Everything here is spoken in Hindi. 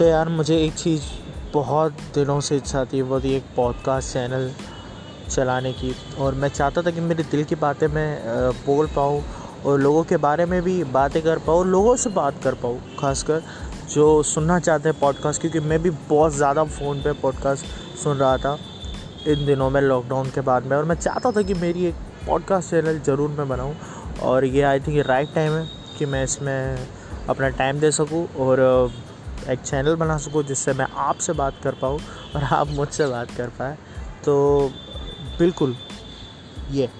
तो यार मुझे एक चीज़ बहुत दिनों से इच्छा थी वो थी एक पॉडकास्ट चैनल चलाने की। और मैं चाहता था कि मेरे दिल की बातें मैं बोल पाऊँ और लोगों के बारे में भी बातें कर पाऊँ लोगों से बात कर पाऊँ, खासकर जो सुनना चाहते हैं पॉडकास्ट क्योंकि मैं भी बहुत ज़्यादा फ़ोन पे पॉडकास्ट सुन रहा था इन दिनों में लॉकडाउन के बाद में। और मैं चाहता था कि मेरी एक पॉडकास्ट चैनल ज़रूर मैं बनाऊँ और ये आई थिंक राइट टाइम है कि मैं इसमें अपना टाइम दे सकूँ और एक चैनल बना सकूँ जिससे मैं आपसे बात कर पाऊँ और आप मुझसे बात कर पाए। तो बिल्कुल, ये।